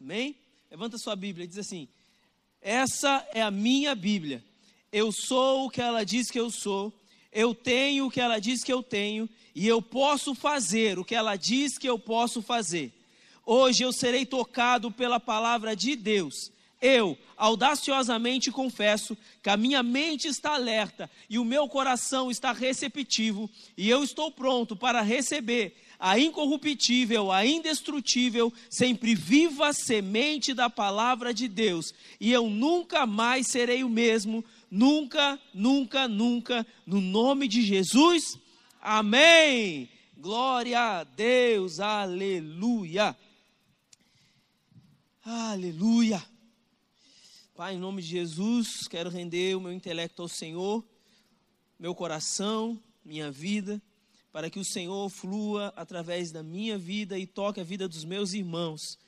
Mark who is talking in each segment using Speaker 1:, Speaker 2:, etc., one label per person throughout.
Speaker 1: Amém? Levanta sua Bíblia e diz assim: Essa é a minha Bíblia. Eu sou o que ela diz que eu sou, eu tenho o que ela diz que eu tenho, e eu posso fazer o que ela diz que eu posso fazer. Hoje eu serei tocado pela palavra de Deus. Eu, audaciosamente confesso que a minha mente está alerta e o meu coração está receptivo, e eu estou pronto para receber a incorruptível, a indestrutível, sempre viva semente da palavra de Deus, e eu nunca mais serei o mesmo, nunca, nunca, nunca, no nome de Jesus. Amém. Glória a Deus, aleluia. Aleluia. Pai, em nome de Jesus, quero render o meu intelecto ao Senhor, meu coração, minha vida, para que o Senhor flua através da minha vida e toque a vida dos meus irmãos.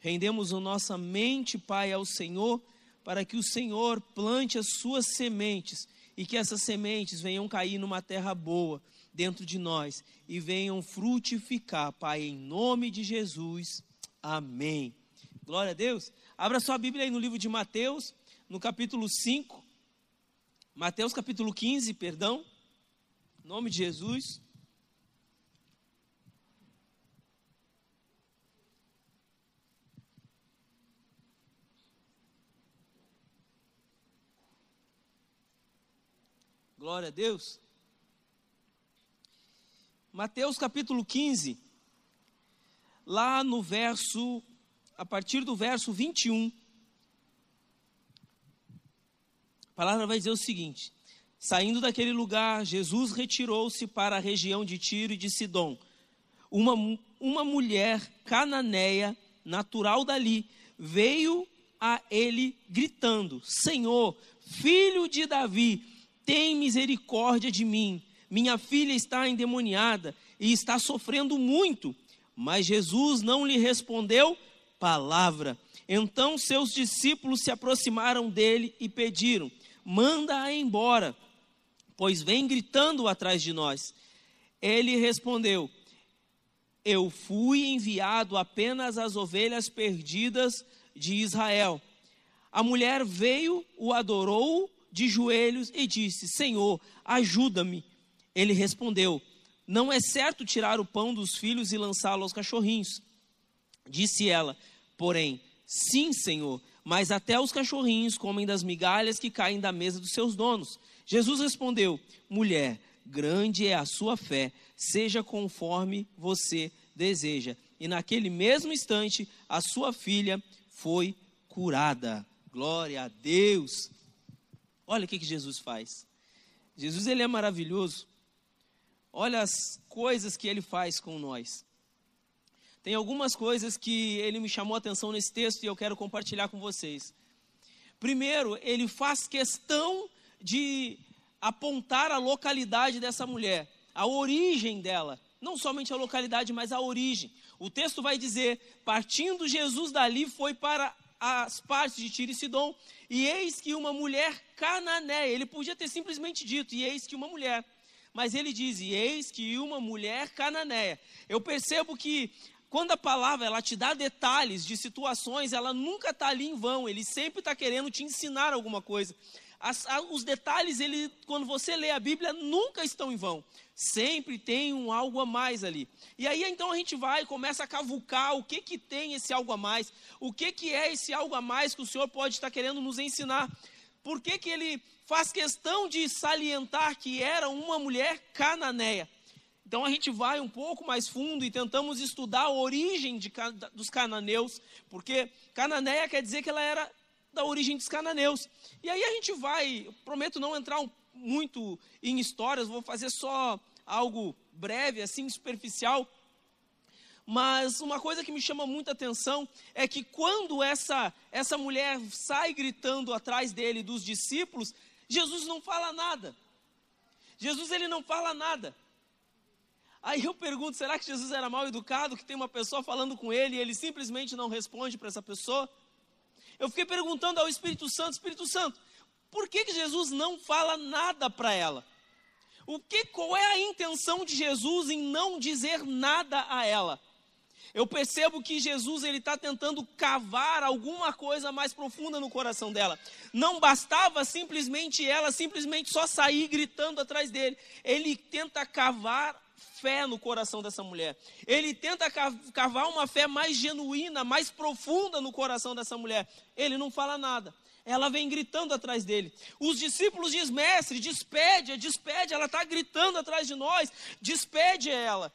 Speaker 1: Rendemos a nossa mente, Pai, ao Senhor, para que o Senhor plante as suas sementes e que essas sementes venham cair numa terra boa dentro de nós e venham frutificar, Pai, em nome de Jesus. Amém. Glória a Deus. Abra sua Bíblia aí no livro de Mateus, no capítulo 5. Mateus capítulo 15, perdão. Em nome de Jesus. Glória a Deus. Mateus capítulo 15, lá no verso a partir do verso 21, a palavra vai dizer o seguinte: Saindo daquele lugar, Jesus retirou-se para a região de Tiro e de Sidom. Uma, uma mulher cananeia, natural dali, veio a ele gritando: Senhor, filho de Davi, tem misericórdia de mim. Minha filha está endemoniada e está sofrendo muito. Mas Jesus não lhe respondeu palavra. Então seus discípulos se aproximaram dele e pediram: Manda-a embora, pois vem gritando atrás de nós. Ele respondeu: Eu fui enviado apenas às ovelhas perdidas de Israel. A mulher veio, o adorou de joelhos e disse: Senhor, ajuda-me. Ele respondeu: Não é certo tirar o pão dos filhos e lançá-lo aos cachorrinhos. Disse ela: Porém, sim, Senhor, mas até os cachorrinhos comem das migalhas que caem da mesa dos seus donos. Jesus respondeu: Mulher, grande é a sua fé, seja conforme você deseja. E naquele mesmo instante, a sua filha foi curada. Glória a Deus. Olha o que, que Jesus faz. Jesus ele é maravilhoso. Olha as coisas que ele faz com nós. Tem algumas coisas que ele me chamou a atenção nesse texto e eu quero compartilhar com vocês. Primeiro, ele faz questão de apontar a localidade dessa mulher, a origem dela. Não somente a localidade, mas a origem. O texto vai dizer: partindo Jesus dali, foi para as partes de Tiro e Sidom, e eis que uma mulher cananeia. Ele podia ter simplesmente dito: e eis que uma mulher. Mas ele diz: e eis que uma mulher cananeia. Eu percebo que quando a palavra ela te dá detalhes de situações, ela nunca está ali em vão, ele sempre está querendo te ensinar alguma coisa. As, a, os detalhes, ele, quando você lê a Bíblia, nunca estão em vão. Sempre tem um algo a mais ali. E aí então a gente vai começa a cavucar o que, que tem esse algo a mais, o que, que é esse algo a mais que o Senhor pode estar querendo nos ensinar. Por que, que ele faz questão de salientar que era uma mulher cananeia? Então a gente vai um pouco mais fundo e tentamos estudar a origem de, dos cananeus, porque cananeia quer dizer que ela era da origem dos cananeus. E aí a gente vai, prometo não entrar muito em histórias, vou fazer só algo breve, assim, superficial. Mas uma coisa que me chama muita atenção é que quando essa, essa mulher sai gritando atrás dele, dos discípulos, Jesus não fala nada. Jesus ele não fala nada. Aí eu pergunto: será que Jesus era mal educado, que tem uma pessoa falando com ele e ele simplesmente não responde para essa pessoa? Eu fiquei perguntando ao Espírito Santo: Espírito Santo, por que, que Jesus não fala nada para ela? O que, qual é a intenção de Jesus em não dizer nada a ela? Eu percebo que Jesus ele está tentando cavar alguma coisa mais profunda no coração dela. Não bastava simplesmente ela simplesmente só sair gritando atrás dele. Ele tenta cavar fé no coração dessa mulher. Ele tenta cavar uma fé mais genuína, mais profunda no coração dessa mulher. Ele não fala nada. Ela vem gritando atrás dele. Os discípulos dizem, mestre, despede, despede. Ela está gritando atrás de nós, despede ela.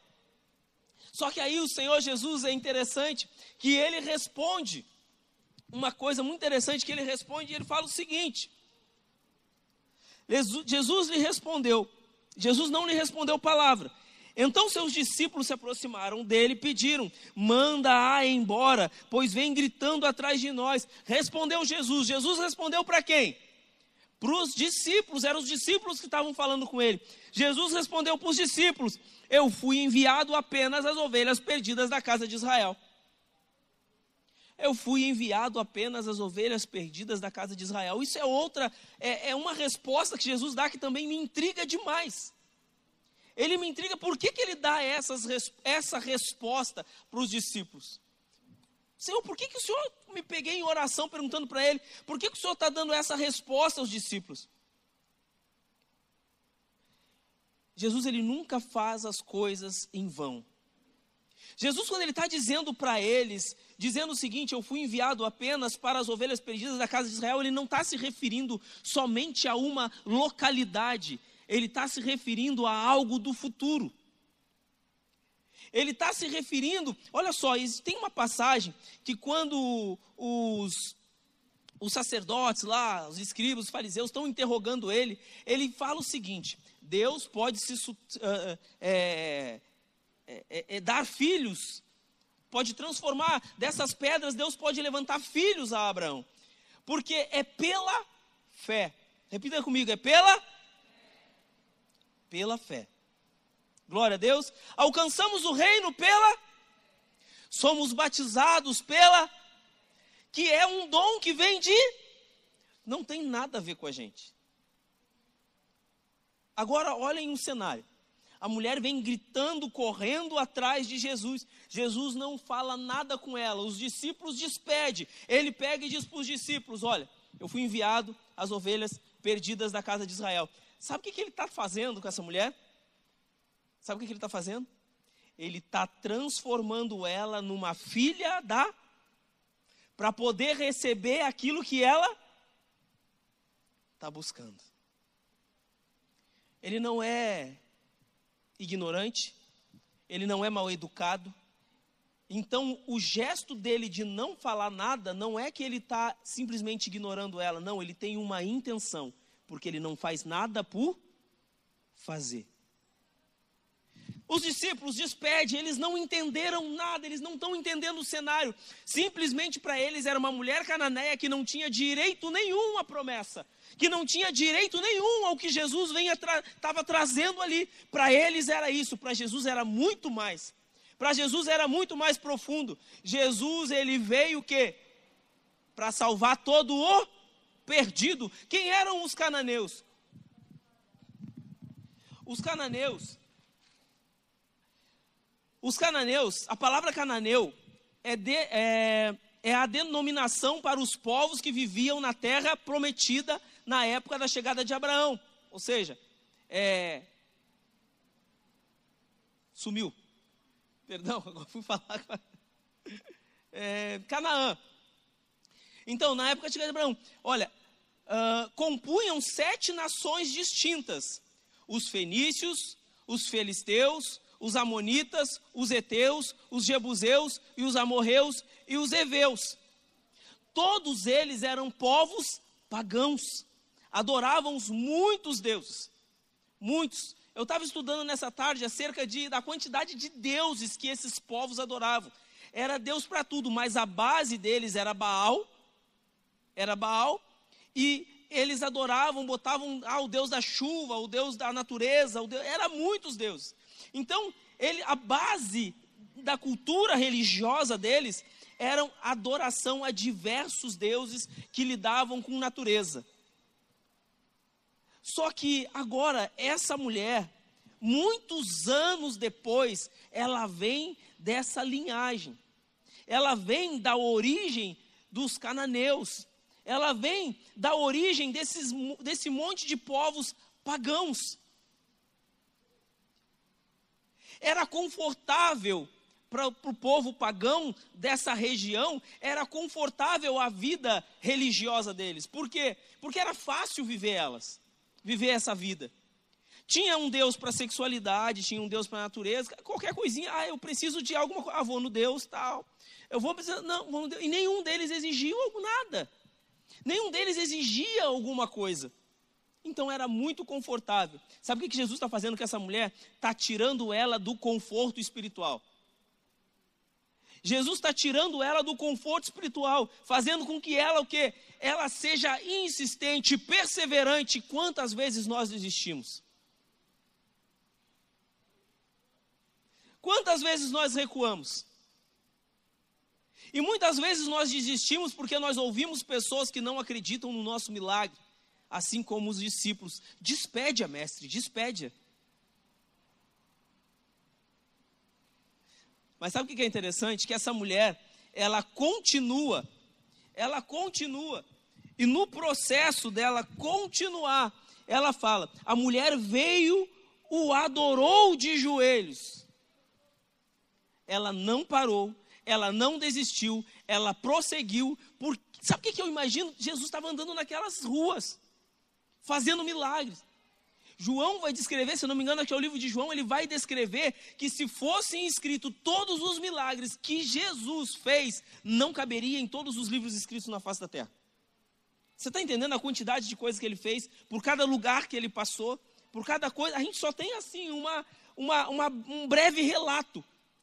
Speaker 1: Só que aí o Senhor Jesus é interessante que ele responde uma coisa muito interessante que ele responde, e ele fala o seguinte: Jesus lhe respondeu, Jesus não lhe respondeu palavra. Então seus discípulos se aproximaram dele e pediram: Manda-a embora, pois vem gritando atrás de nós. Respondeu Jesus. Jesus respondeu para quem? Para os discípulos, eram os discípulos que estavam falando com ele. Jesus respondeu para os discípulos: eu fui enviado apenas às ovelhas perdidas da casa de Israel. Eu fui enviado apenas às ovelhas perdidas da casa de Israel. Isso é outra, é, é uma resposta que Jesus dá que também me intriga demais. Ele me intriga por que, que ele dá essas, essa resposta para os discípulos. Senhor, por que, que o Senhor me peguei em oração perguntando para ele, por que, que o Senhor está dando essa resposta aos discípulos? Jesus ele nunca faz as coisas em vão. Jesus, quando ele está dizendo para eles, dizendo o seguinte: Eu fui enviado apenas para as ovelhas perdidas da casa de Israel, ele não está se referindo somente a uma localidade, ele está se referindo a algo do futuro. Ele está se referindo, olha só, tem uma passagem que quando os, os sacerdotes lá, os escribas, os fariseus estão interrogando ele, ele fala o seguinte: Deus pode se é, é, é, dar filhos, pode transformar dessas pedras, Deus pode levantar filhos a Abraão, porque é pela fé. Repita comigo, é pela pela fé. Glória a Deus. Alcançamos o reino pela somos batizados pela que é um dom que vem de não tem nada a ver com a gente. Agora olhem um cenário. A mulher vem gritando, correndo atrás de Jesus. Jesus não fala nada com ela. Os discípulos despede. Ele pega e diz para os discípulos: Olha, eu fui enviado às ovelhas perdidas da casa de Israel. Sabe o que, que ele está fazendo com essa mulher? Sabe o que, que ele está fazendo? Ele está transformando ela numa filha da. para poder receber aquilo que ela está buscando. Ele não é ignorante, ele não é mal educado. Então, o gesto dele de não falar nada não é que ele está simplesmente ignorando ela, não, ele tem uma intenção, porque ele não faz nada por fazer. Os discípulos despedem, eles não entenderam nada, eles não estão entendendo o cenário. Simplesmente para eles era uma mulher cananeia que não tinha direito nenhum à promessa que não tinha direito nenhum ao que Jesus estava tra trazendo ali. Para eles era isso, para Jesus era muito mais. Para Jesus era muito mais profundo. Jesus, ele veio o quê? Para salvar todo o perdido. Quem eram os cananeus? Os cananeus. Os cananeus, a palavra cananeu é, de, é, é a denominação para os povos que viviam na terra prometida na época da chegada de Abraão. Ou seja, é... sumiu. Perdão, agora fui falar. É... Canaã. Então, na época de Abraão, olha, uh, compunham sete nações distintas: os fenícios, os filisteus, os amonitas, os heteus, os jebuseus e os amorreus e os heveus. Todos eles eram povos pagãos adoravam muitos deuses. Muitos. Eu estava estudando nessa tarde acerca de, da quantidade de deuses que esses povos adoravam. Era Deus para tudo, mas a base deles era Baal. Era Baal. E eles adoravam, botavam ah, o Deus da chuva, o Deus da natureza, o Deus, era muitos deuses. Então, ele, a base da cultura religiosa deles era adoração a diversos deuses que lidavam com natureza. Só que agora, essa mulher, muitos anos depois, ela vem dessa linhagem. Ela vem da origem dos cananeus. Ela vem da origem desses, desse monte de povos pagãos. Era confortável para o povo pagão dessa região, era confortável a vida religiosa deles. Por quê? Porque era fácil viver elas, viver essa vida. Tinha um Deus para sexualidade, tinha um Deus para a natureza, qualquer coisinha, ah, eu preciso de alguma coisa, ah, vou no Deus, tal. Eu vou precisar, não, vou no Deus. E nenhum deles exigiu nada. Nenhum deles exigia alguma coisa. Então era muito confortável. Sabe o que Jesus está fazendo com essa mulher? Está tirando ela do conforto espiritual. Jesus está tirando ela do conforto espiritual, fazendo com que ela o quê? Ela seja insistente, perseverante. Quantas vezes nós desistimos? Quantas vezes nós recuamos? E muitas vezes nós desistimos porque nós ouvimos pessoas que não acreditam no nosso milagre, assim como os discípulos. Despede a mestre, despede. -a. Mas sabe o que é interessante? Que essa mulher, ela continua, ela continua. E no processo dela continuar, ela fala: a mulher veio, o adorou de joelhos. Ela não parou, ela não desistiu, ela prosseguiu. Por... Sabe o que eu imagino? Jesus estava andando naquelas ruas, fazendo milagres. João vai descrever, se não me engano, aqui é o livro de João, ele vai descrever que se fossem escritos todos os milagres que Jesus fez, não caberia em todos os livros escritos na face da terra. Você está entendendo a quantidade de coisas que ele fez, por cada lugar que ele passou, por cada coisa? A gente só tem assim uma, uma, uma, um breve relato.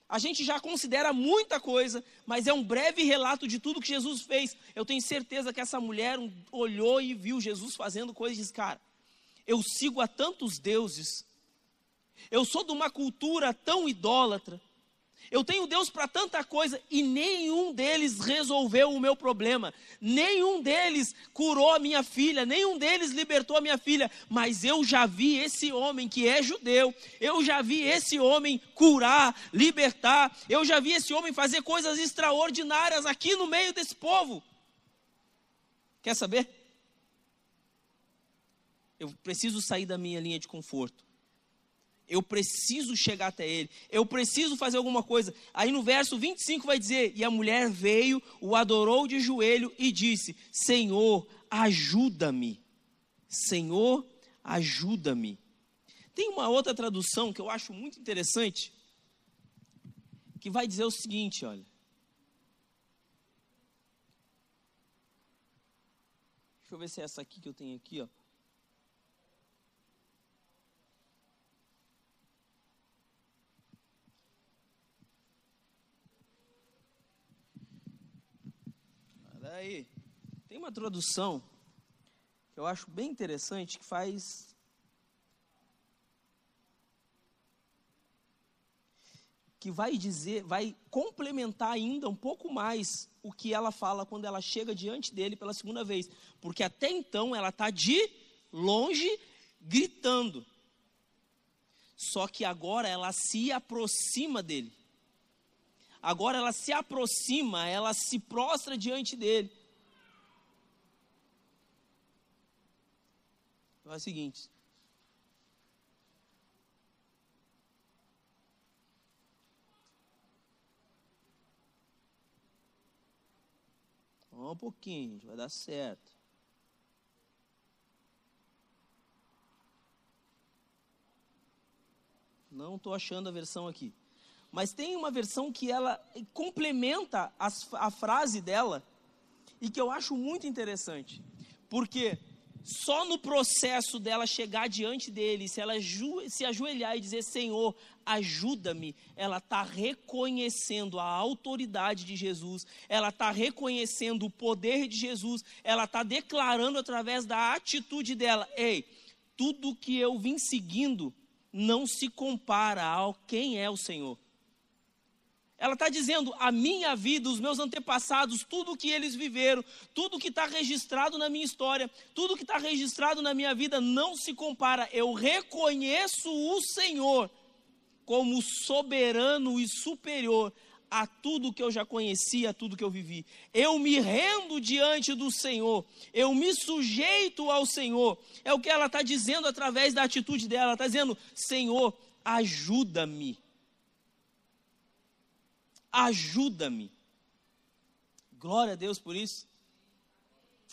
Speaker 1: A gente já considera muita coisa, mas é um breve relato de tudo que Jesus fez. Eu tenho certeza que essa mulher olhou e viu Jesus fazendo coisas e disse: Cara, eu sigo a tantos deuses, eu sou de uma cultura tão idólatra, eu tenho Deus para tanta coisa e nenhum deles resolveu o meu problema, nenhum deles curou a minha filha, nenhum deles libertou a minha filha, mas eu já vi esse homem que é judeu, eu já vi esse homem curar, libertar, eu já vi esse homem fazer coisas extraordinárias aqui no meio desse povo. Quer saber? Eu preciso sair da minha linha de conforto. Eu preciso chegar até ele. Eu preciso fazer alguma coisa. Aí no verso 25 vai dizer: E a mulher veio, o adorou de joelho e disse: Senhor, ajuda-me. Senhor, ajuda-me. Tem uma outra tradução que eu acho muito interessante, que vai dizer o seguinte: olha. Deixa eu ver se é essa aqui que eu tenho aqui, ó. Aí, tem uma tradução que eu acho bem interessante que faz que vai dizer, vai complementar ainda um pouco mais o que ela fala quando ela chega diante dele pela segunda vez, porque até então ela está de longe gritando, só que agora ela se aproxima dele. Agora ela se aproxima, ela se prostra diante dele. Então é o seguinte. Um pouquinho, vai dar certo. Não estou achando a versão aqui. Mas tem uma versão que ela complementa as, a frase dela e que eu acho muito interessante. Porque só no processo dela chegar diante dele, se ela se ajoelhar e dizer: Senhor, ajuda-me, ela está reconhecendo a autoridade de Jesus, ela está reconhecendo o poder de Jesus, ela está declarando através da atitude dela: Ei, tudo que eu vim seguindo não se compara ao quem é o Senhor. Ela está dizendo: a minha vida, os meus antepassados, tudo que eles viveram, tudo que está registrado na minha história, tudo que está registrado na minha vida não se compara. Eu reconheço o Senhor como soberano e superior a tudo que eu já conhecia, a tudo que eu vivi. Eu me rendo diante do Senhor, eu me sujeito ao Senhor. É o que ela está dizendo através da atitude dela. Ela está dizendo: Senhor, ajuda-me. Ajuda-me. Glória a Deus por isso.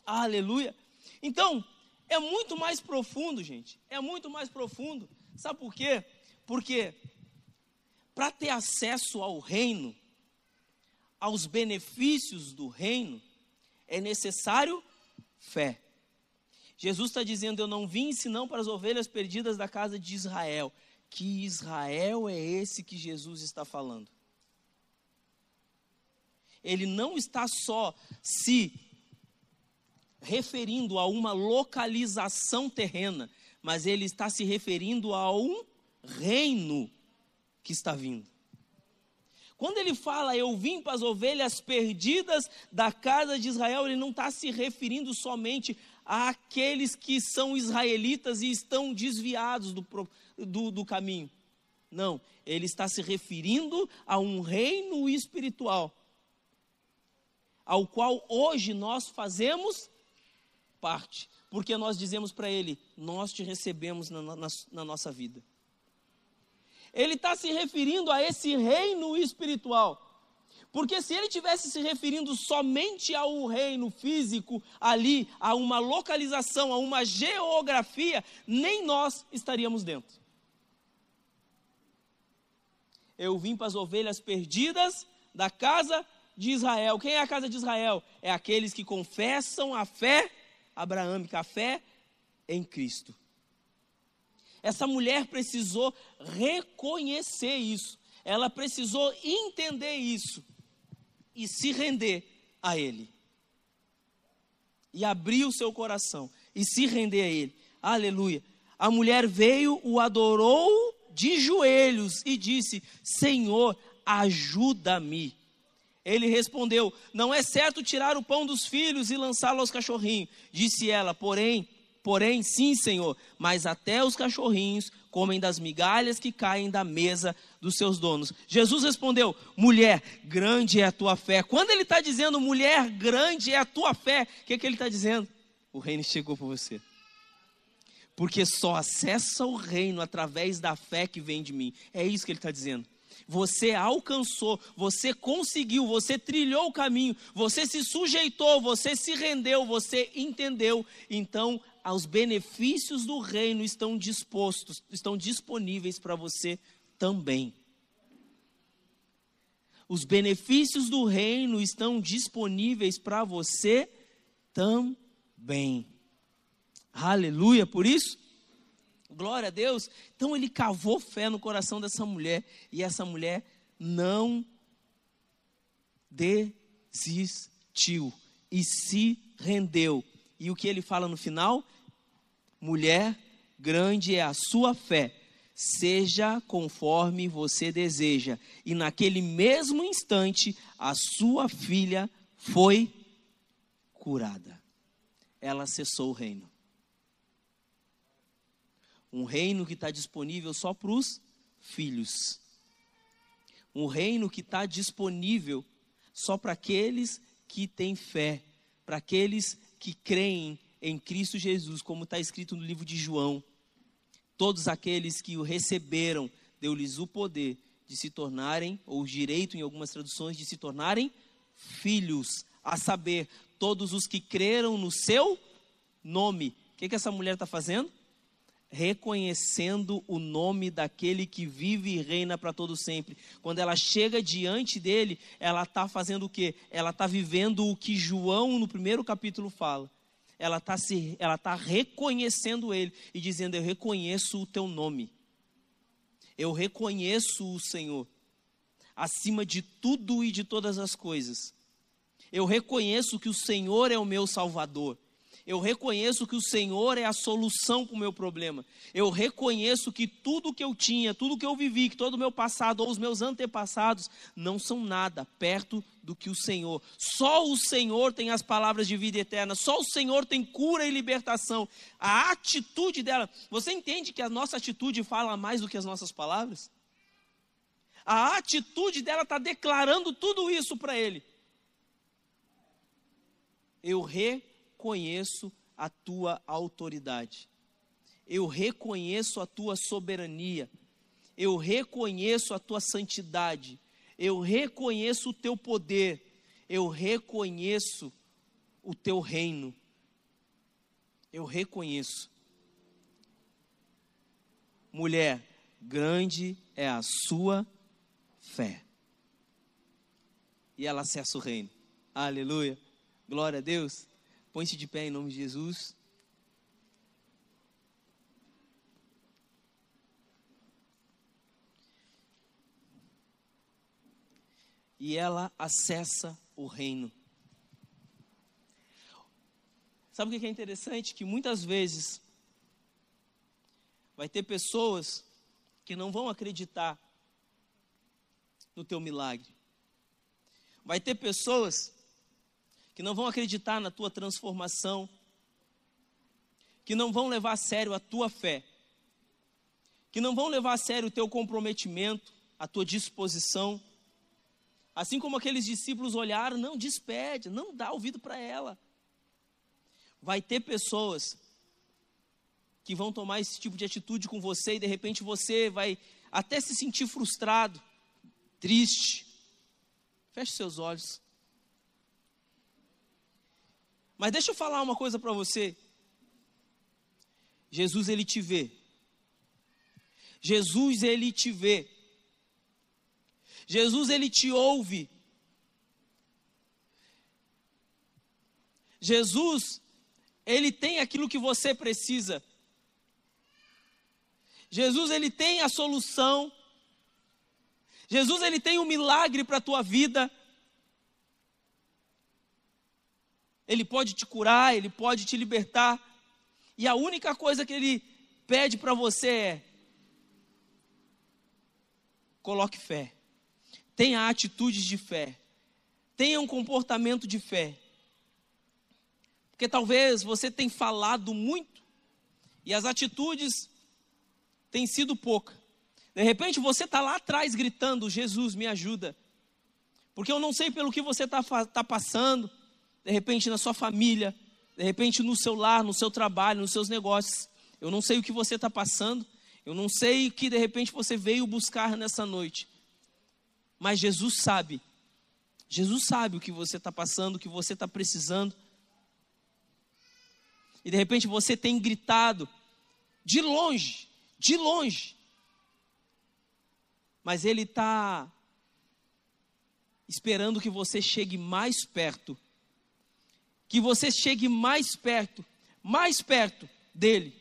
Speaker 1: Aleluia. Então, é muito mais profundo, gente. É muito mais profundo. Sabe por quê? Porque para ter acesso ao reino, aos benefícios do reino, é necessário fé. Jesus está dizendo: Eu não vim senão para as ovelhas perdidas da casa de Israel. Que Israel é esse que Jesus está falando? Ele não está só se referindo a uma localização terrena, mas ele está se referindo a um reino que está vindo. Quando ele fala, eu vim para as ovelhas perdidas da casa de Israel, ele não está se referindo somente àqueles que são israelitas e estão desviados do, do, do caminho. Não, ele está se referindo a um reino espiritual, ao qual hoje nós fazemos parte, porque nós dizemos para ele: Nós te recebemos na, na, na nossa vida ele está se referindo a esse reino espiritual. Porque se ele tivesse se referindo somente ao reino físico, ali, a uma localização, a uma geografia, nem nós estaríamos dentro. Eu vim para as ovelhas perdidas da casa de Israel. Quem é a casa de Israel? É aqueles que confessam a fé abraâmica, a fé em Cristo. Essa mulher precisou reconhecer isso, ela precisou entender isso e se render a Ele. E abrir o seu coração e se render a Ele. Aleluia. A mulher veio, o adorou de joelhos e disse: Senhor, ajuda-me. Ele respondeu: Não é certo tirar o pão dos filhos e lançá-lo aos cachorrinhos. Disse ela: Porém, Porém, sim, Senhor, mas até os cachorrinhos comem das migalhas que caem da mesa dos seus donos. Jesus respondeu: Mulher, grande é a tua fé. Quando ele está dizendo, mulher, grande é a tua fé, o que, que ele está dizendo? O reino chegou por você. Porque só acessa o reino através da fé que vem de mim. É isso que ele está dizendo. Você alcançou, você conseguiu, você trilhou o caminho, você se sujeitou, você se rendeu, você entendeu. Então os benefícios do reino estão dispostos, estão disponíveis para você também. Os benefícios do reino estão disponíveis para você também. Aleluia, por isso, glória a Deus. Então ele cavou fé no coração dessa mulher e essa mulher não desistiu e se rendeu. E o que ele fala no final? mulher, grande é a sua fé, seja conforme você deseja. E naquele mesmo instante, a sua filha foi curada. Ela acessou o reino. Um reino que está disponível só para os filhos. Um reino que está disponível só para aqueles que têm fé, para aqueles que creem em Cristo Jesus, como está escrito no livro de João. Todos aqueles que o receberam, deu-lhes o poder de se tornarem, ou o direito em algumas traduções, de se tornarem filhos, a saber, todos os que creram no seu nome. O que, que essa mulher está fazendo? Reconhecendo o nome daquele que vive e reina para todo sempre. Quando ela chega diante dele, ela está fazendo o quê? Ela está vivendo o que João, no primeiro capítulo, fala ela está se, ela tá reconhecendo ele e dizendo: Eu reconheço o teu nome, eu reconheço o Senhor, acima de tudo e de todas as coisas. Eu reconheço que o Senhor é o meu Salvador. Eu reconheço que o Senhor é a solução para o meu problema. Eu reconheço que tudo que eu tinha, tudo que eu vivi, que todo o meu passado ou os meus antepassados não são nada perto do que o Senhor. Só o Senhor tem as palavras de vida eterna. Só o Senhor tem cura e libertação. A atitude dela. Você entende que a nossa atitude fala mais do que as nossas palavras? A atitude dela está declarando tudo isso para ele. Eu reconheço a tua autoridade. Eu reconheço a tua soberania. Eu reconheço a tua santidade. Eu reconheço o teu poder. Eu reconheço o teu reino. Eu reconheço. Mulher, grande é a sua fé. E ela acessa o reino. Aleluia. Glória a Deus. Põe-se de pé em nome de Jesus. E ela acessa o reino. Sabe o que é interessante? Que muitas vezes vai ter pessoas que não vão acreditar no teu milagre. Vai ter pessoas que não vão acreditar na tua transformação, que não vão levar a sério a tua fé, que não vão levar a sério o teu comprometimento, a tua disposição. Assim como aqueles discípulos olharam, não despede, não dá ouvido para ela. Vai ter pessoas que vão tomar esse tipo de atitude com você e de repente você vai até se sentir frustrado, triste. Feche seus olhos. Mas deixa eu falar uma coisa para você. Jesus ele te vê. Jesus ele te vê. Jesus ele te ouve. Jesus ele tem aquilo que você precisa. Jesus ele tem a solução. Jesus ele tem um milagre para a tua vida. Ele pode te curar, ele pode te libertar. E a única coisa que ele pede para você é: coloque fé. Tenha atitudes de fé. Tenha um comportamento de fé. Porque talvez você tenha falado muito e as atitudes têm sido poucas. De repente você está lá atrás gritando: Jesus, me ajuda. Porque eu não sei pelo que você está tá passando de repente na sua família, de repente no seu lar, no seu trabalho, nos seus negócios. Eu não sei o que você está passando, eu não sei o que de repente você veio buscar nessa noite, mas Jesus sabe. Jesus sabe o que você está passando, o que você está precisando. E de repente você tem gritado de longe, de longe. Mas Ele está esperando que você chegue mais perto que você chegue mais perto, mais perto dele.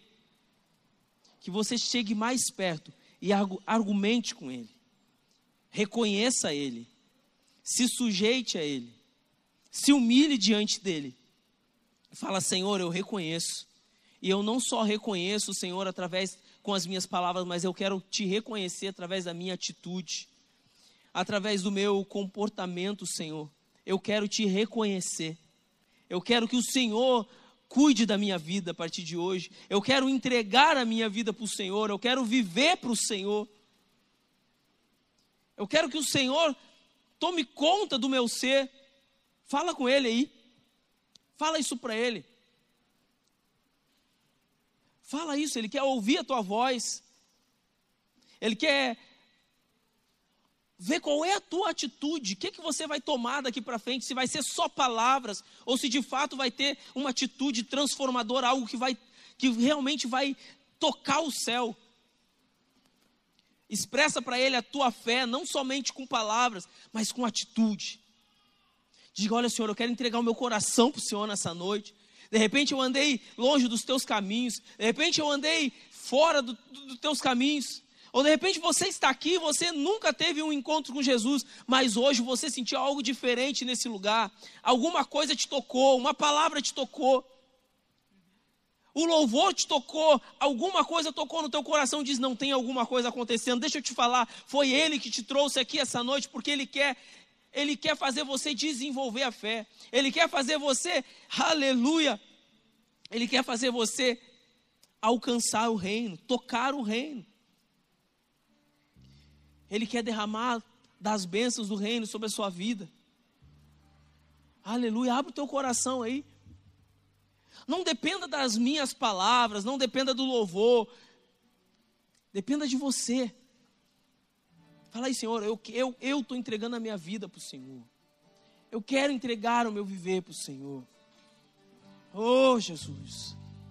Speaker 1: Que você chegue mais perto e argumente com ele. Reconheça ele. Se sujeite a ele. Se humilhe diante dele. Fala, Senhor, eu reconheço. E eu não só reconheço, Senhor, através com as minhas palavras, mas eu quero te reconhecer através da minha atitude, através do meu comportamento, Senhor. Eu quero te reconhecer. Eu quero que o Senhor cuide da minha vida a partir de hoje. Eu quero entregar a minha vida para o Senhor. Eu quero viver para o Senhor. Eu quero que o Senhor tome conta do meu ser. Fala com Ele aí. Fala isso para Ele. Fala isso, Ele quer ouvir a tua voz. Ele quer ver qual é a tua atitude, o que, que você vai tomar daqui para frente, se vai ser só palavras, ou se de fato vai ter uma atitude transformadora, algo que vai, que realmente vai tocar o céu. Expressa para ele a tua fé, não somente com palavras, mas com atitude. Diga: Olha, Senhor, eu quero entregar o meu coração para o Senhor nessa noite. De repente eu andei longe dos teus caminhos, de repente eu andei fora dos do, teus caminhos. Ou de repente você está aqui, você nunca teve um encontro com Jesus, mas hoje você sentiu algo diferente nesse lugar. Alguma coisa te tocou, uma palavra te tocou. O louvor te tocou, alguma coisa tocou no teu coração, diz: não tem alguma coisa acontecendo. Deixa eu te falar, foi ele que te trouxe aqui essa noite, porque ele quer ele quer fazer você desenvolver a fé. Ele quer fazer você, aleluia. Ele quer fazer você alcançar o reino, tocar o reino. Ele quer derramar das bênçãos do reino sobre a sua vida. Aleluia. Abre o teu coração aí. Não dependa das minhas palavras, não dependa do louvor. Dependa de você. Fala aí, Senhor, eu estou eu, eu tô entregando a minha vida para o Senhor. Eu quero entregar o meu viver para o Senhor. Oh, Jesus.